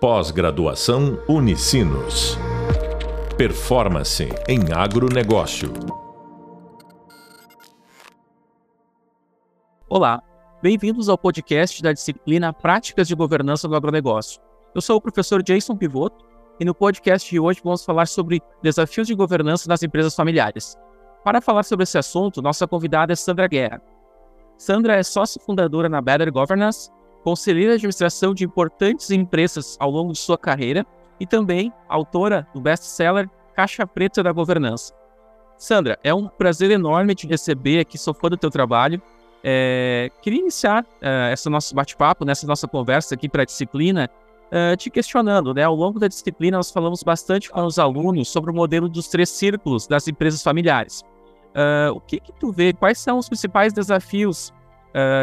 Pós-graduação Unicinos. Performance em agronegócio. Olá, bem-vindos ao podcast da disciplina Práticas de Governança do Agronegócio. Eu sou o professor Jason Pivoto e no podcast de hoje vamos falar sobre desafios de governança nas empresas familiares. Para falar sobre esse assunto, nossa convidada é Sandra Guerra. Sandra é sócia fundadora na Better Governance conselheira de administração de importantes empresas ao longo de sua carreira e também autora do best-seller Caixa Preta da Governança. Sandra, é um prazer enorme te receber aqui, sou fã do teu trabalho. É, queria iniciar é, esse nosso bate-papo, nessa nossa conversa aqui para a disciplina, é, te questionando, né? Ao longo da disciplina, nós falamos bastante com os alunos sobre o modelo dos três círculos das empresas familiares. Uh, o que, que tu vê? Quais são os principais desafios uh,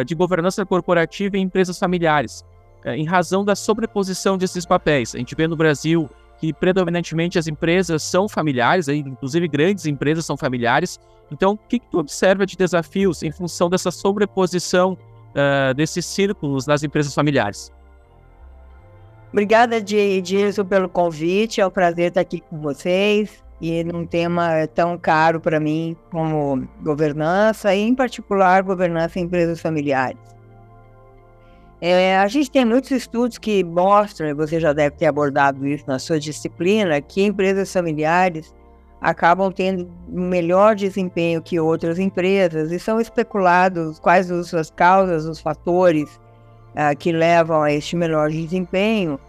de governança corporativa em empresas familiares, uh, em razão da sobreposição desses papéis. A gente vê no Brasil que predominantemente as empresas são familiares, inclusive grandes empresas são familiares. Então, o que, que tu observa de desafios em função dessa sobreposição uh, desses círculos nas empresas familiares? Obrigada, Edilson, pelo convite. É um prazer estar aqui com vocês e num tema tão caro para mim como governança, e em particular governança em empresas familiares. É, a gente tem muitos estudos que mostram, e você já deve ter abordado isso na sua disciplina, que empresas familiares acabam tendo melhor desempenho que outras empresas e são especulados quais as suas causas, os fatores uh, que levam a este melhor desempenho,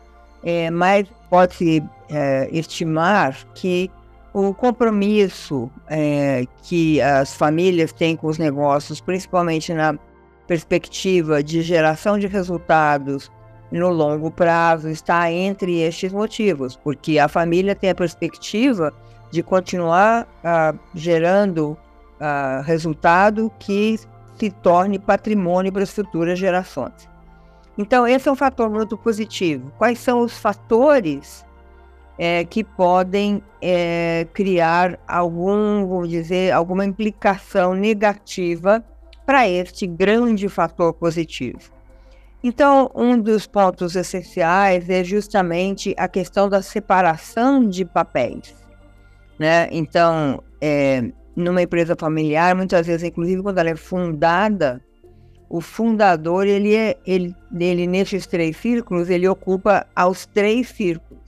é, mas pode-se é, estimar que o compromisso é, que as famílias têm com os negócios, principalmente na perspectiva de geração de resultados no longo prazo, está entre estes motivos, porque a família tem a perspectiva de continuar uh, gerando uh, resultado que se torne patrimônio para as futuras gerações. Então, esse é um fator muito positivo. Quais são os fatores é, que podem é, criar algum, vou dizer, alguma implicação negativa para este grande fator positivo. Então, um dos pontos essenciais é justamente a questão da separação de papéis. Né? Então, é, numa empresa familiar, muitas vezes, inclusive quando ela é fundada, o fundador, ele, é, ele, ele nesses três círculos, ele ocupa aos três círculos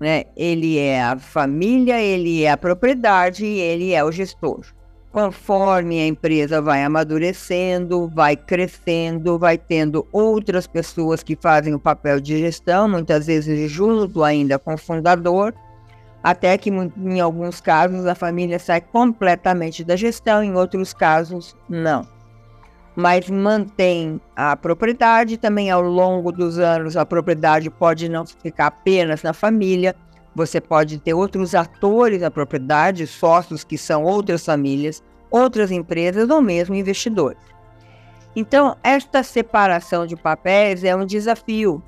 né? Ele é a família, ele é a propriedade e ele é o gestor. Conforme a empresa vai amadurecendo, vai crescendo, vai tendo outras pessoas que fazem o papel de gestão, muitas vezes junto ainda com o fundador, até que em alguns casos a família sai completamente da gestão, em outros casos não mas mantém a propriedade. Também ao longo dos anos, a propriedade pode não ficar apenas na família, você pode ter outros atores da propriedade, sócios que são outras famílias, outras empresas ou mesmo investidores. Então, esta separação de papéis é um desafio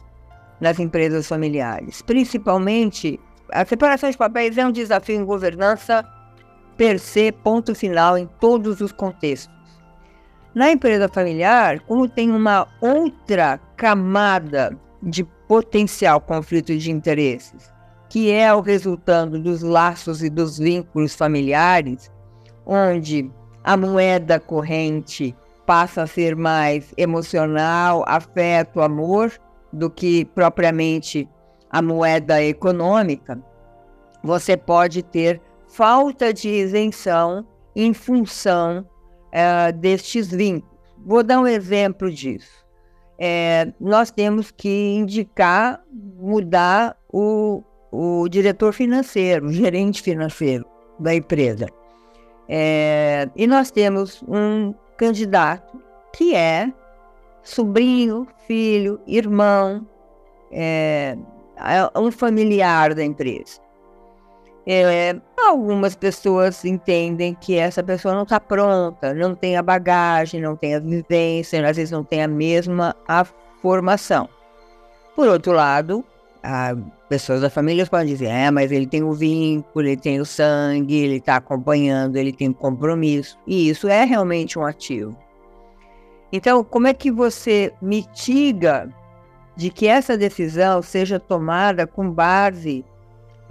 nas empresas familiares. Principalmente, a separação de papéis é um desafio em governança per se, ponto final, em todos os contextos. Na empresa familiar, como tem uma outra camada de potencial conflito de interesses, que é o resultado dos laços e dos vínculos familiares, onde a moeda corrente passa a ser mais emocional, afeto, amor, do que propriamente a moeda econômica, você pode ter falta de isenção em função é, destes vínculos. Vou dar um exemplo disso. É, nós temos que indicar, mudar o, o diretor financeiro, o gerente financeiro da empresa. É, e nós temos um candidato que é sobrinho, filho, irmão, é, é um familiar da empresa. É, algumas pessoas entendem que essa pessoa não está pronta, não tem a bagagem, não tem a vivência, às vezes não tem a mesma a formação. Por outro lado, pessoas da família podem dizer, é, mas ele tem o vínculo, ele tem o sangue, ele está acompanhando, ele tem compromisso. E isso é realmente um ativo. Então, como é que você mitiga de que essa decisão seja tomada com base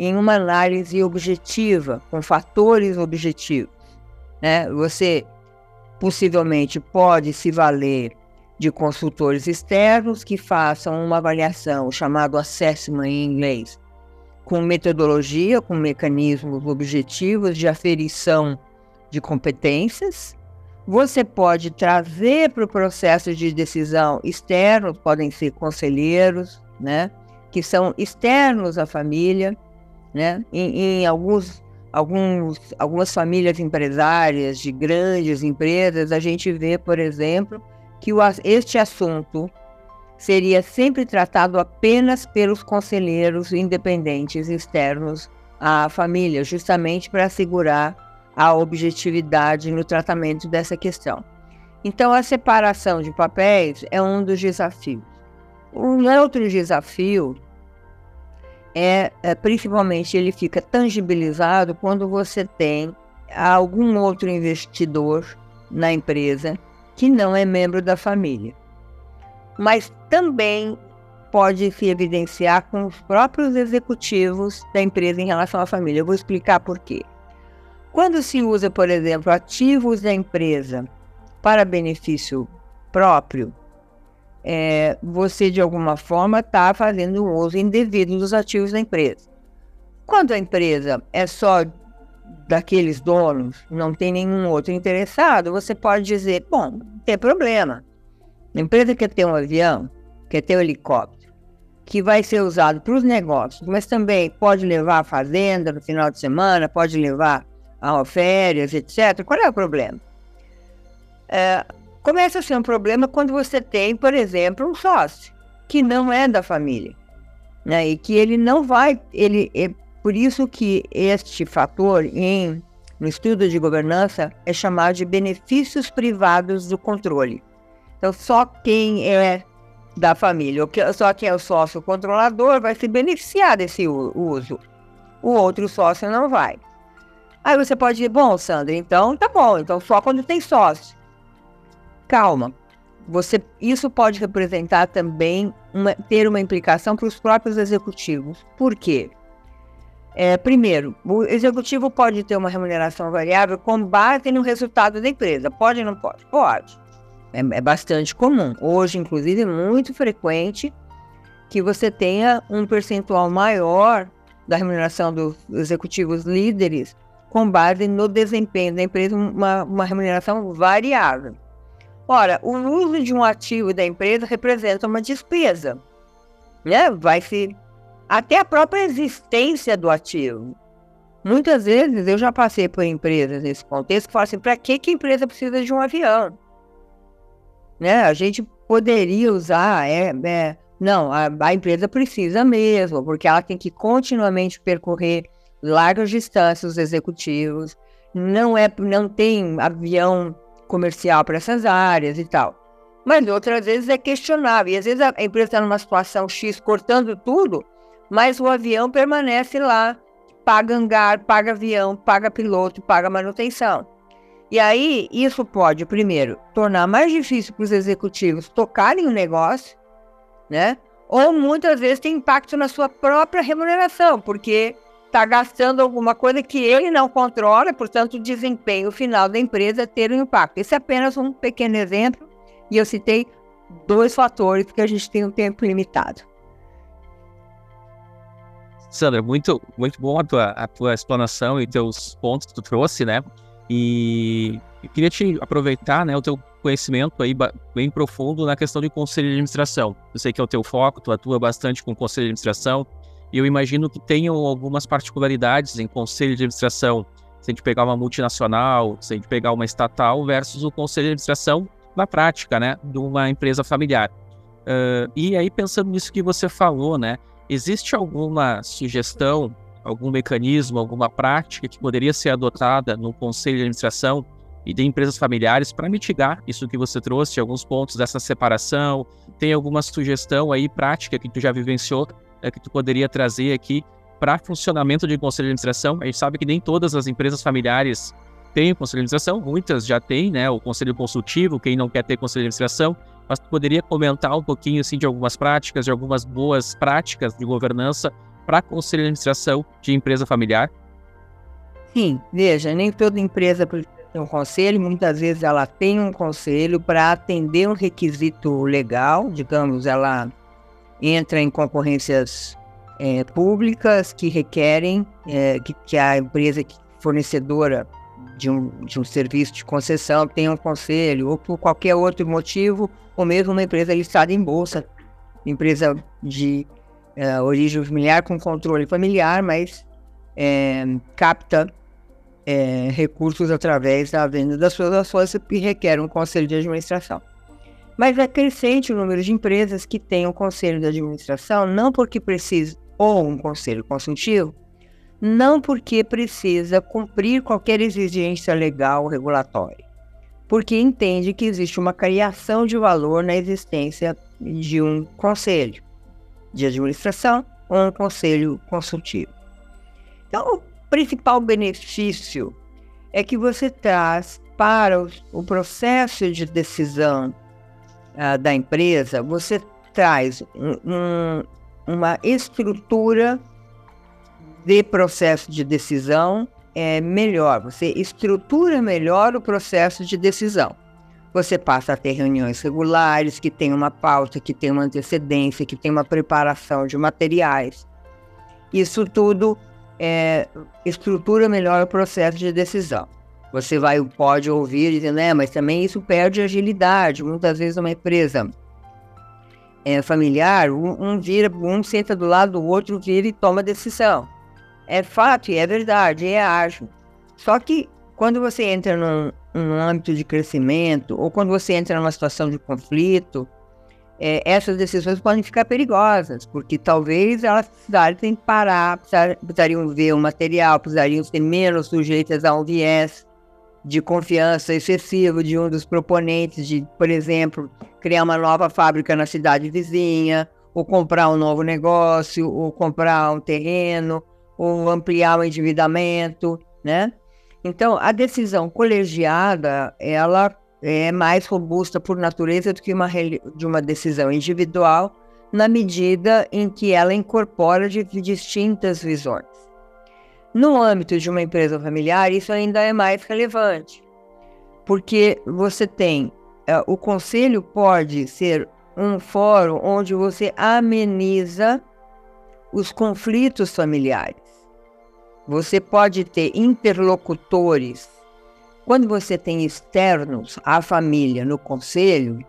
em uma análise objetiva, com fatores objetivos. Né? Você possivelmente pode se valer de consultores externos que façam uma avaliação, chamado assessment em inglês, com metodologia, com mecanismos objetivos de aferição de competências. Você pode trazer para o processo de decisão externos, podem ser conselheiros, né, que são externos à família, né? Em, em alguns, alguns, algumas famílias empresárias de grandes empresas, a gente vê, por exemplo, que o, este assunto seria sempre tratado apenas pelos conselheiros independentes externos à família, justamente para assegurar a objetividade no tratamento dessa questão. Então, a separação de papéis é um dos desafios. Um outro desafio é, é, principalmente ele fica tangibilizado quando você tem algum outro investidor na empresa que não é membro da família. Mas também pode se evidenciar com os próprios executivos da empresa em relação à família. Eu vou explicar por quê. Quando se usa, por exemplo, ativos da empresa para benefício próprio, é, você de alguma forma está fazendo um uso indevido dos ativos da empresa. Quando a empresa é só daqueles donos, não tem nenhum outro interessado, você pode dizer: bom, tem problema. A empresa quer ter um avião, quer ter um helicóptero, que vai ser usado para os negócios, mas também pode levar a fazenda no final de semana, pode levar a férias, etc. Qual é o problema? É, Começa a ser um problema quando você tem, por exemplo, um sócio que não é da família, né? E que ele não vai, ele é por isso que este fator em no estudo de governança é chamado de benefícios privados do controle. Então, só quem é da família, só quem é o sócio controlador vai se beneficiar desse uso. O outro sócio não vai. Aí você pode dizer, bom, Sandra, então tá bom, então só quando tem sócio calma. Você, isso pode representar também uma, ter uma implicação para os próprios executivos. Por quê? É, primeiro, o executivo pode ter uma remuneração variável com base no resultado da empresa. Pode ou não pode? Pode. É, é bastante comum. Hoje, inclusive, é muito frequente que você tenha um percentual maior da remuneração dos executivos líderes com base no desempenho da empresa, uma, uma remuneração variável. Ora, o uso de um ativo da empresa representa uma despesa, né? Vai se até a própria existência do ativo. Muitas vezes eu já passei por empresas nesse contexto que falam assim: para que, que a empresa precisa de um avião? Né? A gente poderia usar, é, é não, a, a, empresa precisa mesmo, porque ela tem que continuamente percorrer largas distâncias, os executivos. Não é, não tem avião comercial para essas áreas e tal. Mas outras vezes é questionável. E às vezes a empresa está numa situação X cortando tudo, mas o avião permanece lá, paga hangar, paga avião, paga piloto, paga manutenção. E aí, isso pode, primeiro, tornar mais difícil para os executivos tocarem o negócio, né? Ou muitas vezes tem impacto na sua própria remuneração, porque está gastando alguma coisa que ele não controla, portanto, o desempenho final da empresa ter um impacto. Esse é apenas um pequeno exemplo, e eu citei dois fatores, porque a gente tem um tempo limitado. Sandra, muito, muito bom a tua, a tua explanação e teus pontos que tu trouxe, né? E eu queria te aproveitar, né, o teu conhecimento aí bem profundo na questão de conselho de administração. Eu sei que é o teu foco, tu atua bastante com conselho de administração, e eu imagino que tenham algumas particularidades em conselho de administração. Se a gente pegar uma multinacional, se a gente pegar uma estatal versus o conselho de administração na prática, né, de uma empresa familiar. Uh, e aí, pensando nisso que você falou, né, existe alguma sugestão, algum mecanismo, alguma prática que poderia ser adotada no conselho de administração e de empresas familiares para mitigar isso que você trouxe, alguns pontos dessa separação? Tem alguma sugestão aí prática que tu já vivenciou é, que tu poderia trazer aqui para funcionamento de conselho de administração? A gente sabe que nem todas as empresas familiares têm conselho de administração, muitas já têm, né, o conselho consultivo, quem não quer ter conselho de administração, mas tu poderia comentar um pouquinho assim de algumas práticas, de algumas boas práticas de governança para conselho de administração de empresa familiar? Sim, veja, nem toda empresa precisa ter um conselho, muitas vezes ela tem um conselho para atender um requisito legal, digamos, ela entra em concorrências é, públicas que requerem é, que, que, a empresa fornecedora de um, de um serviço de concessão tenha um conselho, ou por qualquer outro motivo, ou mesmo uma empresa listada em bolsa, empresa de é, origem familiar com controle familiar, mas é, capta é, recursos através da venda das suas ações e requer um conselho de administração. Mas é crescente o número de empresas que têm um conselho de administração, não porque precisa, ou um conselho consultivo, não porque precisa cumprir qualquer exigência legal ou regulatória, porque entende que existe uma criação de valor na existência de um conselho de administração ou um conselho consultivo. Então, o principal benefício é que você traz para o, processo de decisão uh, da empresa, você traz um, uma estrutura de processo de decisão é melhor, você estrutura melhor o processo de decisão. Você passa a ter reuniões regulares, que tem uma pauta, que tem uma antecedência, que tem uma preparação de materiais. Isso tudo é, estrutura melhor o processo de decisão. Você vai pode ouvir dizendo, é, mas também isso perde agilidade. Muitas vezes uma empresa é, familiar, um, um, vira, um senta do lado do outro, vira e toma decisão. É fato e é verdade, é ágil. Só que quando você entra num, num âmbito de crescimento, ou quando você entra numa situação de conflito, é, essas decisões podem ficar perigosas, porque talvez elas precisariam parar, precisariam ver o material, precisariam ser menos sujeitas a um viés de confiança excessivo de um dos proponentes de, por exemplo, criar uma nova fábrica na cidade vizinha, ou comprar um novo negócio, ou comprar um terreno, ou ampliar o endividamento, né? Então, a decisão colegiada, ela é mais robusta por natureza do que uma de uma decisão individual, na medida em que ela incorpora de distintas visões. No âmbito de uma empresa familiar, isso ainda é mais relevante, porque você tem é, o conselho pode ser um fórum onde você ameniza os conflitos familiares. Você pode ter interlocutores. Quando você tem externos à família no conselho,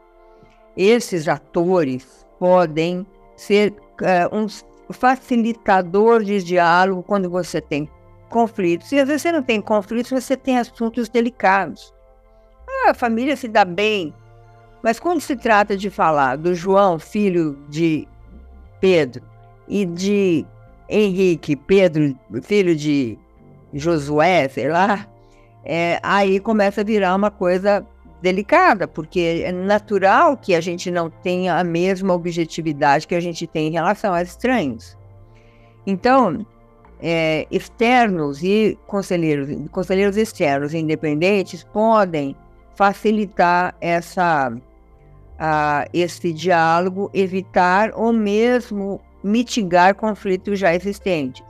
esses atores podem ser uh, um facilitador de diálogo quando você tem conflitos. E às vezes você não tem conflitos, você tem assuntos delicados. Ah, a família se dá bem, mas quando se trata de falar do João, filho de Pedro, e de Henrique, Pedro, filho de Josué, sei lá, é, aí começa a virar uma coisa delicada, porque é natural que a gente não tenha a mesma objetividade que a gente tem em relação a estranhos. Então, é, externos e conselheiros, conselheiros externos independentes podem facilitar essa, a, esse diálogo, evitar ou mesmo mitigar conflitos já existentes.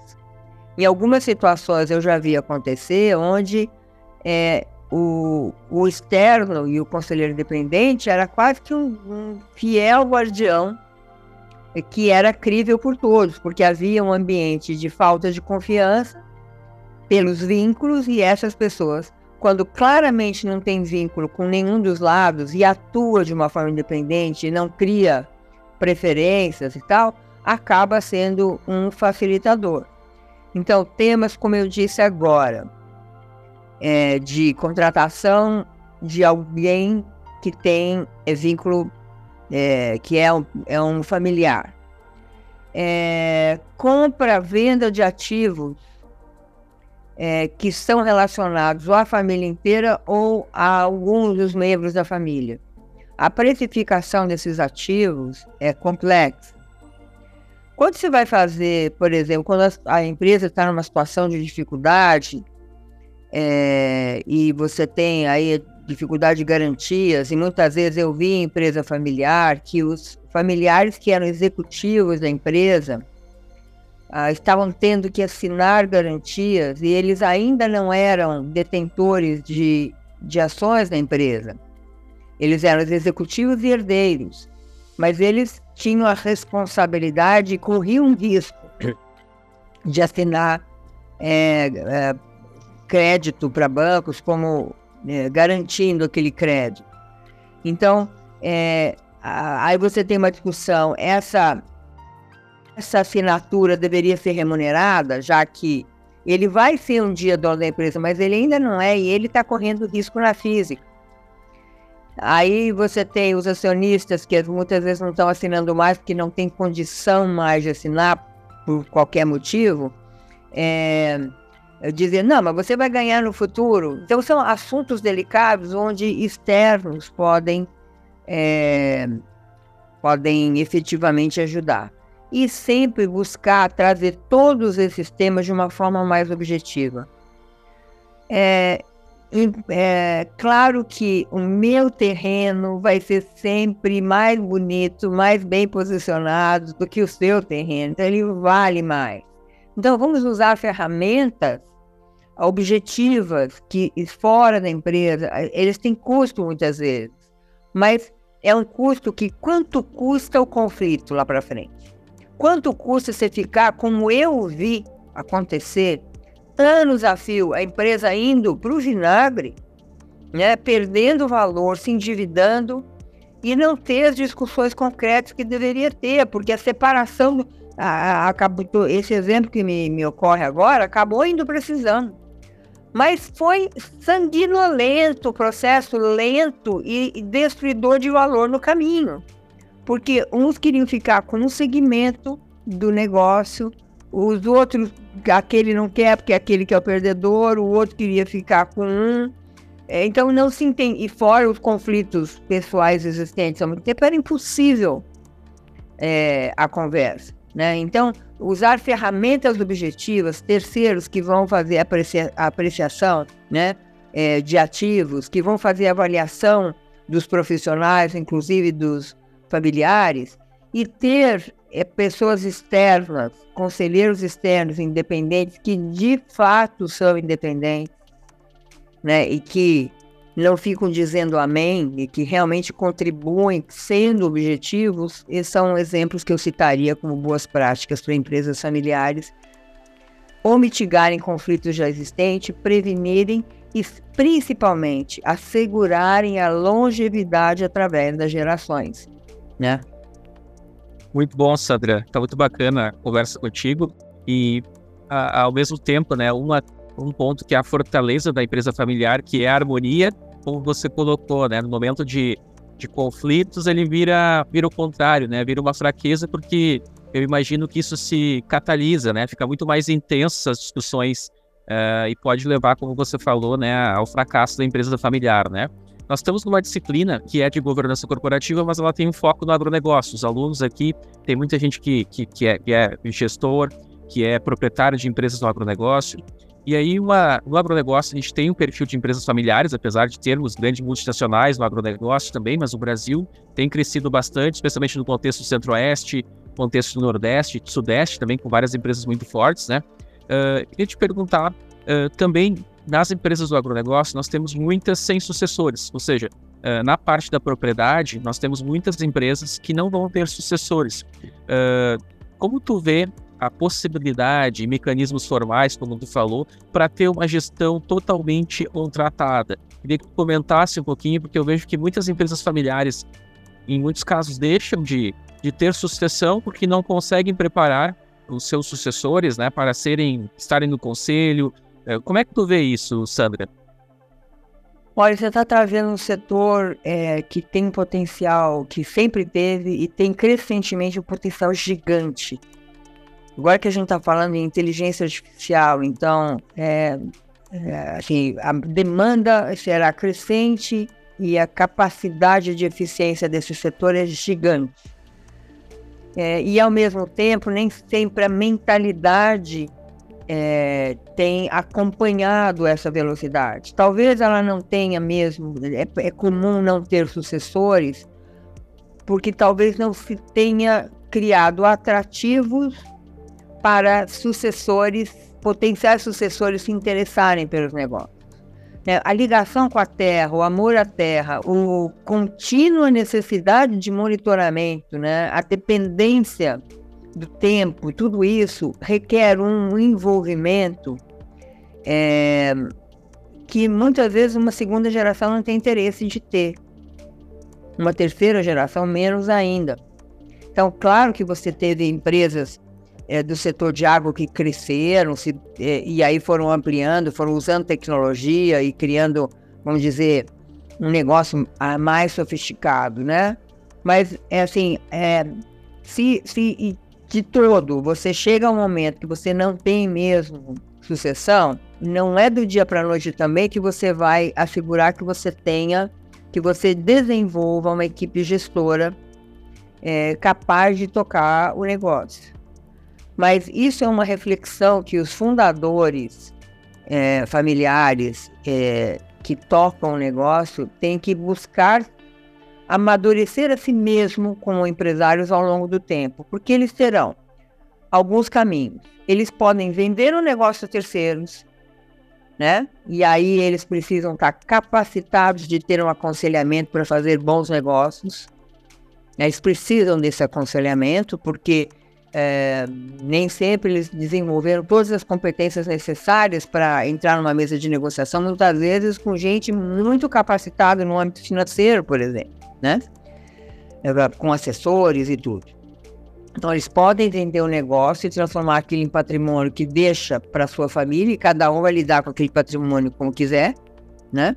Em algumas situações eu já vi acontecer onde é, o, o, externo e o conselheiro independente era quase que um, um fiel guardião que era crível por todos, porque havia um ambiente de falta de confiança pelos vínculos e essas pessoas, quando claramente não tem vínculo com nenhum dos lados e atua de uma forma independente não cria preferências e tal, acaba sendo um facilitador. Então, temas, como eu disse agora, é, de contratação de alguém que tem é, vínculo, é, que é um, é um familiar. É, compra, venda de ativos é, que são relacionados ou à família inteira ou a alguns dos membros da família. A precificação desses ativos é complexa. Quando você vai fazer, por exemplo, quando a, a empresa está numa situação de dificuldade, é, e você tem aí dificuldade de garantias, e muitas vezes eu vi em empresa familiar que os familiares que eram executivos da empresa ah, estavam tendo que assinar garantias e eles ainda não eram detentores de, de ações da empresa. Eles eram os executivos e herdeiros, mas eles tinham a responsabilidade e corriam risco de assinar é, é, crédito para bancos como é, garantindo aquele crédito. Então, é, aí você tem uma discussão, essa, essa assinatura deveria ser remunerada, já que ele vai ser um dia dono da empresa, mas ele ainda não é, e ele está correndo risco na física. Aí você tem os acionistas que muitas vezes não estão assinando mais porque não tem condição mais de assinar por qualquer motivo. É, dizer, não, mas você vai ganhar no futuro. Então, são assuntos delicados onde externos podem, é, podem efetivamente ajudar. E sempre buscar trazer todos esses temas de uma forma mais objetiva. É, é claro que o meu terreno vai ser sempre mais bonito, mais bem posicionado do que o seu terreno, então ele vale mais. Então vamos usar ferramentas objetivas que fora da empresa, eles têm custo muitas vezes, mas é um custo que quanto custa o conflito lá para frente? Quanto custa você ficar como eu vi acontecer anos a fio, a empresa indo para o vinagre, né, perdendo valor, se endividando e não ter as discussões concretas que deveria ter, porque a separação, a, a, esse exemplo que me, me ocorre agora, acabou indo precisando. Mas foi sanguinolento, processo lento e destruidor de valor no caminho. Porque uns queriam ficar com um segmento do negócio os outros, aquele não quer porque é aquele que é o perdedor, o outro queria ficar com um. É, então não se entende. E fora os conflitos pessoais existentes há muito tempo, era impossível é, a conversa. Né? Então, usar ferramentas objetivas, terceiros que vão fazer a, aprecia a apreciação né, é, de ativos, que vão fazer avaliação dos profissionais, inclusive dos familiares, e ter é, pessoas externas, conselheiros externos independentes que de fato são independentes, né, e que não ficam dizendo amém e que realmente contribuem sendo objetivos, esses são exemplos que eu citaria como boas práticas para empresas familiares ou mitigarem conflitos já existentes, prevenirem e principalmente assegurarem a longevidade através das gerações, né? Muito bom, Sandra. Tá muito bacana a conversa contigo. E a, ao mesmo tempo, né, uma, um ponto que é a fortaleza da empresa familiar, que é a harmonia, como você colocou, né? No momento de, de conflitos, ele vira, vira o contrário, né? Vira uma fraqueza, porque eu imagino que isso se catalisa, né? Fica muito mais intensa as discussões uh, e pode levar, como você falou, né, ao fracasso da empresa familiar, né? Nós estamos numa disciplina que é de governança corporativa, mas ela tem um foco no agronegócio. Os alunos aqui, tem muita gente que, que, que, é, que é gestor, que é proprietário de empresas no agronegócio. E aí, uma, no agronegócio, a gente tem um perfil de empresas familiares, apesar de termos grandes multinacionais no agronegócio também, mas o Brasil tem crescido bastante, especialmente no contexto Centro-Oeste, contexto Nordeste, Sudeste também, com várias empresas muito fortes, né? Uh, queria te perguntar uh, também nas empresas do agronegócio, nós temos muitas sem sucessores, ou seja, uh, na parte da propriedade, nós temos muitas empresas que não vão ter sucessores. Uh, como tu vê a possibilidade, mecanismos formais, como tu falou, para ter uma gestão totalmente contratada? Queria que tu comentasse um pouquinho, porque eu vejo que muitas empresas familiares, em muitos casos, deixam de, de ter sucessão porque não conseguem preparar os seus sucessores, né, para serem estarem no conselho, é, como é que tu vê isso, Sandra? Olha, você está trazendo um setor é, que tem potencial, que sempre teve e tem crescentemente um potencial gigante. Agora que a gente está falando em inteligência artificial, então, é, é, assim, a demanda será crescente e a capacidade de eficiência desse setor é gigante. É, e, ao mesmo tempo, nem sempre a mentalidade é, tem acompanhado essa velocidade. Talvez ela não tenha mesmo, é, é comum não ter sucessores, porque talvez não se tenha criado atrativos para sucessores, potenciais sucessores se interessarem pelos negócios. É, a ligação com a terra, o amor à terra, o contínua necessidade de monitoramento, né, a dependência do tempo, tudo isso requer um envolvimento é, que muitas vezes uma segunda geração não tem interesse de ter. Uma terceira geração, menos ainda. Então, claro que você teve empresas é, do setor de água que cresceram se, é, e aí foram ampliando, foram usando tecnologia e criando, vamos dizer, um negócio mais sofisticado, né? Mas, é assim, é, se, se de todo você chega a um momento que você não tem mesmo sucessão, não é do dia para a noite também que você vai assegurar que você tenha, que você desenvolva uma equipe gestora é, capaz de tocar o negócio. Mas isso é uma reflexão que os fundadores é, familiares é, que tocam o negócio têm que buscar amadurecer a si mesmo como empresários ao longo do tempo, porque eles terão alguns caminhos. Eles podem vender o negócio a terceiros, né? E aí eles precisam estar capacitados de ter um aconselhamento para fazer bons negócios. Eles precisam desse aconselhamento, porque é, nem sempre eles desenvolveram todas as competências necessárias para entrar numa mesa de negociação, muitas vezes com gente muito capacitada no âmbito financeiro, por exemplo, né? É, com assessores e tudo. Então, eles podem vender o negócio e transformar aquilo em patrimônio que deixa para sua família, e cada um vai lidar com aquele patrimônio como quiser, né?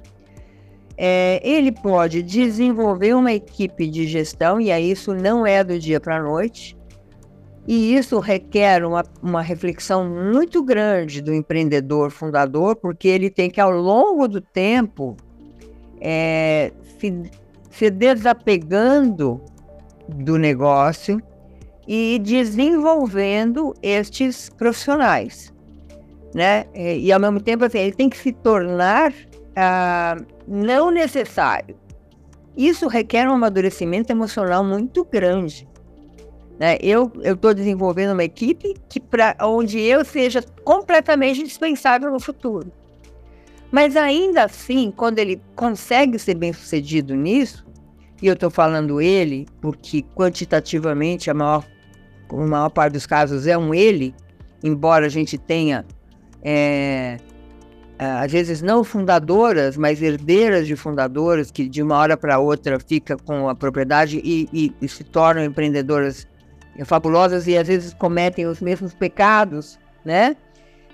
É, ele pode desenvolver uma equipe de gestão, e aí isso não é do dia para a noite, e isso requer uma, uma reflexão muito grande do empreendedor fundador, porque ele tem que, ao longo do tempo, é, se, se desapegando do negócio e desenvolvendo estes profissionais. Né? E, ao mesmo tempo, assim, ele tem que se tornar ah, não necessário. Isso requer um amadurecimento emocional muito grande. Né? Eu estou desenvolvendo uma equipe que pra, onde eu seja completamente dispensável no futuro. Mas ainda assim, quando ele consegue ser bem sucedido nisso, e eu estou falando ele, porque quantitativamente a maior, a maior parte dos casos é um ele, embora a gente tenha, é, às vezes não fundadoras, mas herdeiras de fundadoras que de uma hora para outra fica com a propriedade e, e, e se tornam empreendedoras fabulosas e às vezes cometem os mesmos pecados, né?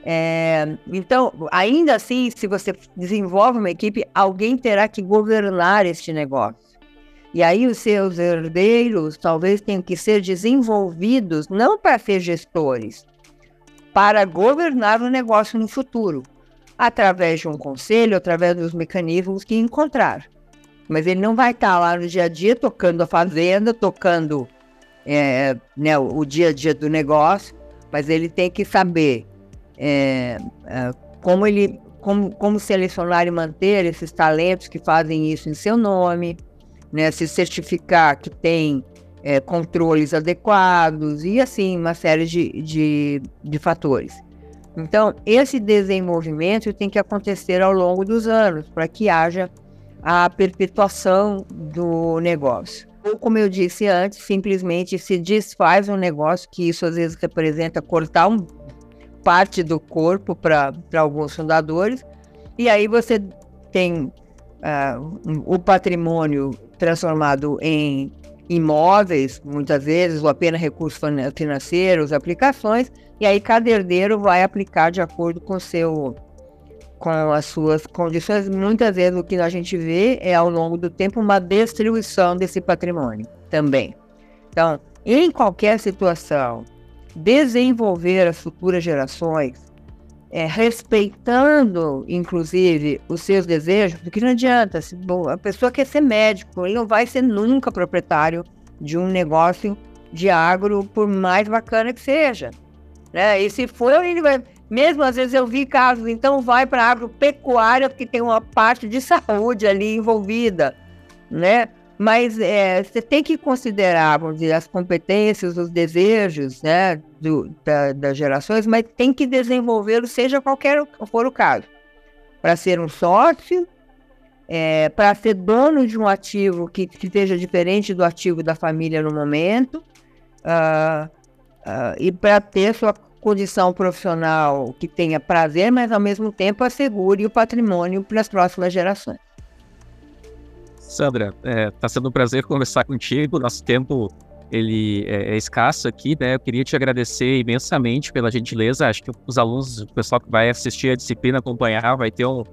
É, então, ainda assim, se você desenvolve uma equipe, alguém terá que governar este negócio. E aí os seus herdeiros talvez tenham que ser desenvolvidos não para ser gestores, para governar o negócio no futuro, através de um conselho, através dos mecanismos que encontrar. Mas ele não vai estar lá no dia a dia tocando a fazenda, tocando é, né, o dia a dia do negócio, mas ele tem que saber é, é, como ele como, como selecionar e manter esses talentos que fazem isso em seu nome, né, se certificar que tem é, controles adequados e assim uma série de, de, de fatores. Então, esse desenvolvimento tem que acontecer ao longo dos anos para que haja a perpetuação do negócio. Ou, como eu disse antes, simplesmente se desfaz um negócio, que isso às vezes representa cortar um, parte do corpo para alguns fundadores, e aí você tem uh, o patrimônio transformado em imóveis, muitas vezes, ou apenas recursos financeiros, aplicações, e aí cada herdeiro vai aplicar de acordo com seu com as suas condições, muitas vezes o que a gente vê é ao longo do tempo uma destruição desse patrimônio também. Então, em qualquer situação, desenvolver as futuras gerações, é, respeitando inclusive os seus desejos, porque não adianta, se bom, a pessoa quer ser médico, ele não vai ser nunca proprietário de um negócio de agro, por mais bacana que seja. Né? E se for, ele vai, Mesmo às vezes eu vi casos, então vai para a agropecuária, porque tem uma parte de saúde ali envolvida, né? Mas é, você tem que considerar, vamos dizer, as competências, os desejos né, do, da, das gerações, mas tem que desenvolvê-los, seja qualquer for o caso. Para ser um sócio, é, para ser dono de um ativo que, que seja diferente do ativo da família no momento, uh, uh, e para ter sua condição profissional que tenha prazer, mas ao mesmo tempo assegure o patrimônio para as próximas gerações. Sandra, está é, tá sendo um prazer conversar contigo. Nosso tempo ele é, é, escasso aqui, né? Eu queria te agradecer imensamente pela gentileza. Acho que os alunos, o pessoal que vai assistir a disciplina, acompanhar, vai ter um,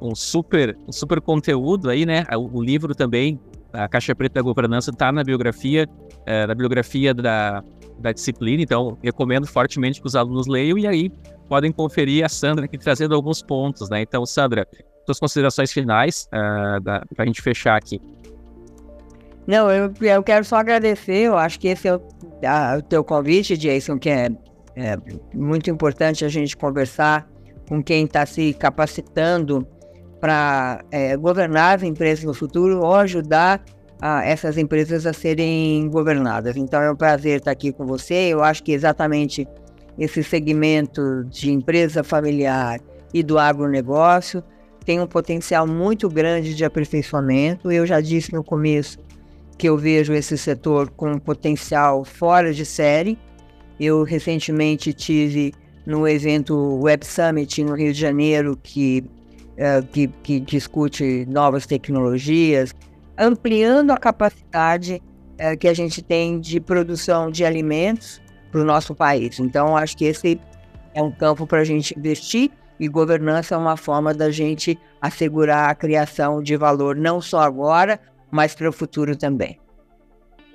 um super, um super conteúdo aí, né? O, o livro também, a Caixa Preta da Governança, está na biografia, é, na biografia da, da disciplina. Então, recomendo fortemente que os alunos leiam e aí podem conferir a Sandra aqui trazendo alguns pontos, né? Então, Sandra, suas considerações finais uh, para a gente fechar aqui. Não, eu, eu quero só agradecer. Eu acho que esse é o, a, o teu convite, Jason, que é, é, muito importante a gente conversar com quem está se capacitando para é, governar as empresas no futuro ou ajudar a, essas empresas a serem governadas. Então é um prazer estar aqui com você. Eu acho que exatamente esse segmento de empresa familiar e do agronegócio tem um potencial muito grande de aperfeiçoamento. Eu já disse no começo que eu vejo esse setor com um potencial fora de série. Eu recentemente tive no evento Web Summit no Rio de Janeiro, que, uh, que, que, discute novas tecnologias, ampliando a capacidade uh, que a gente tem de produção de alimentos para o nosso país. Então, acho que esse é um campo para a gente investir e governança é uma forma da gente assegurar a criação de valor não só agora, mas para o futuro também.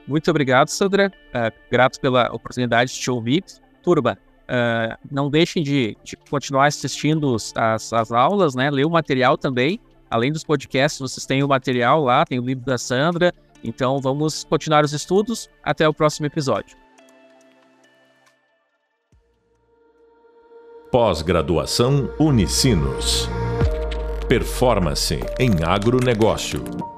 Muito obrigado, Sandra. Uh, grato pela oportunidade de te ouvir. Turba, uh, não deixem de, de, continuar assistindo as, as aulas, né? Ler o material também. Além dos podcasts, vocês têm o material lá, tem o livro da Sandra. Então vamos continuar os estudos. Até o próximo episódio. Pós-graduação Unicinos. Performance em agronegócio.